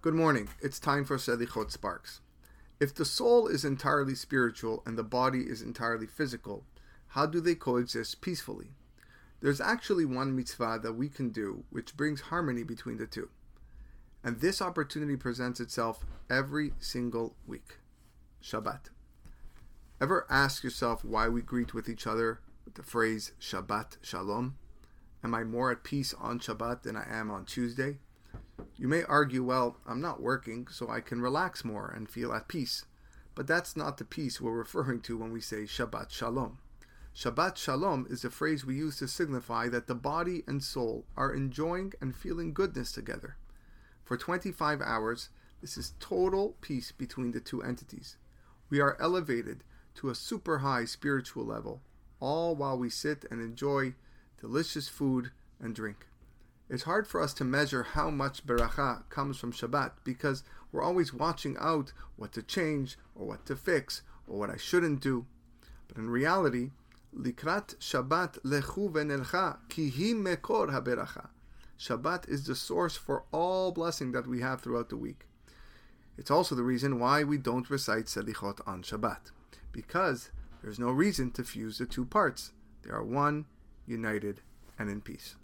Good morning. It's time for Selichot Sparks. If the soul is entirely spiritual and the body is entirely physical, how do they coexist peacefully? There's actually one mitzvah that we can do which brings harmony between the two. And this opportunity presents itself every single week Shabbat. Ever ask yourself why we greet with each other with the phrase Shabbat Shalom? Am I more at peace on Shabbat than I am on Tuesday? You may argue, well, I'm not working, so I can relax more and feel at peace. But that's not the peace we're referring to when we say Shabbat Shalom. Shabbat Shalom is a phrase we use to signify that the body and soul are enjoying and feeling goodness together. For 25 hours, this is total peace between the two entities. We are elevated to a super high spiritual level, all while we sit and enjoy delicious food and drink. It's hard for us to measure how much beracha comes from Shabbat because we're always watching out what to change or what to fix or what I shouldn't do. But in reality, likrat Shabbat lechu venelcha ki hi mekor haberacha. Shabbat is the source for all blessing that we have throughout the week. It's also the reason why we don't recite Selichot on Shabbat, because there's no reason to fuse the two parts. They are one, united, and in peace.